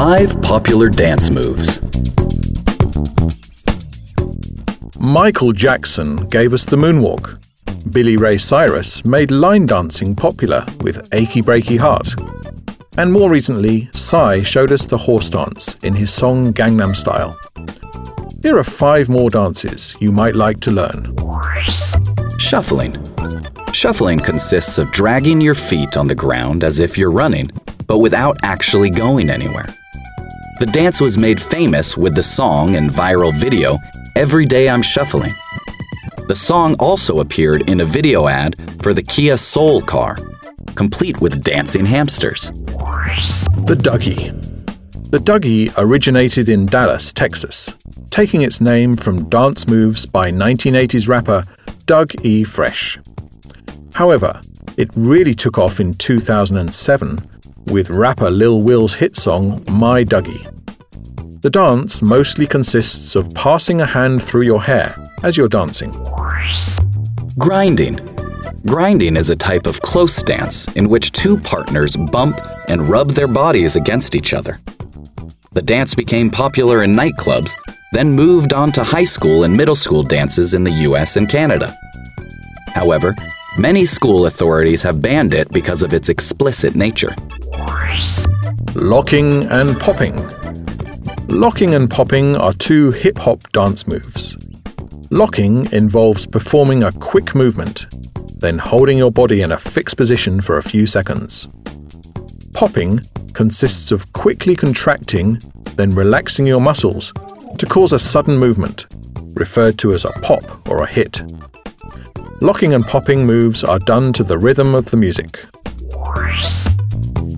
Five popular dance moves. Michael Jackson gave us the moonwalk. Billy Ray Cyrus made line dancing popular with Achy Breaky Heart. And more recently, Psy showed us the horse dance in his song Gangnam Style. Here are five more dances you might like to learn. Shuffling. Shuffling consists of dragging your feet on the ground as if you're running, but without actually going anywhere. The dance was made famous with the song and viral video Every Day I'm Shuffling. The song also appeared in a video ad for the Kia Soul car, complete with dancing hamsters. The Dougie. The Dougie originated in Dallas, Texas, taking its name from dance moves by 1980s rapper Doug E. Fresh. However, it really took off in 2007 with rapper Lil Will's hit song My Dougie. The dance mostly consists of passing a hand through your hair as you're dancing. Grinding. Grinding is a type of close dance in which two partners bump and rub their bodies against each other. The dance became popular in nightclubs, then moved on to high school and middle school dances in the US and Canada. However, many school authorities have banned it because of its explicit nature. Locking and popping. Locking and popping are two hip hop dance moves. Locking involves performing a quick movement, then holding your body in a fixed position for a few seconds. Popping consists of quickly contracting, then relaxing your muscles to cause a sudden movement, referred to as a pop or a hit. Locking and popping moves are done to the rhythm of the music.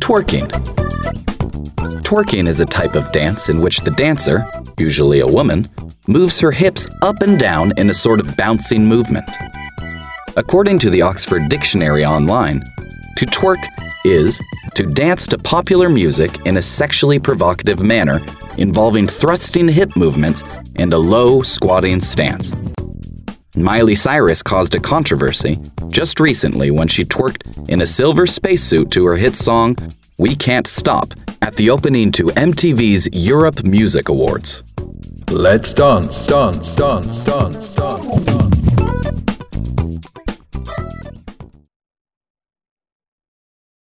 Twerking. Twerking is a type of dance in which the dancer, usually a woman, moves her hips up and down in a sort of bouncing movement. According to the Oxford Dictionary Online, to twerk is to dance to popular music in a sexually provocative manner involving thrusting hip movements and a low, squatting stance. Miley Cyrus caused a controversy just recently when she twerked in a silver spacesuit to her hit song We Can't Stop at the opening to MTV's Europe Music Awards. Let's dance, dance, dance, dance, dance.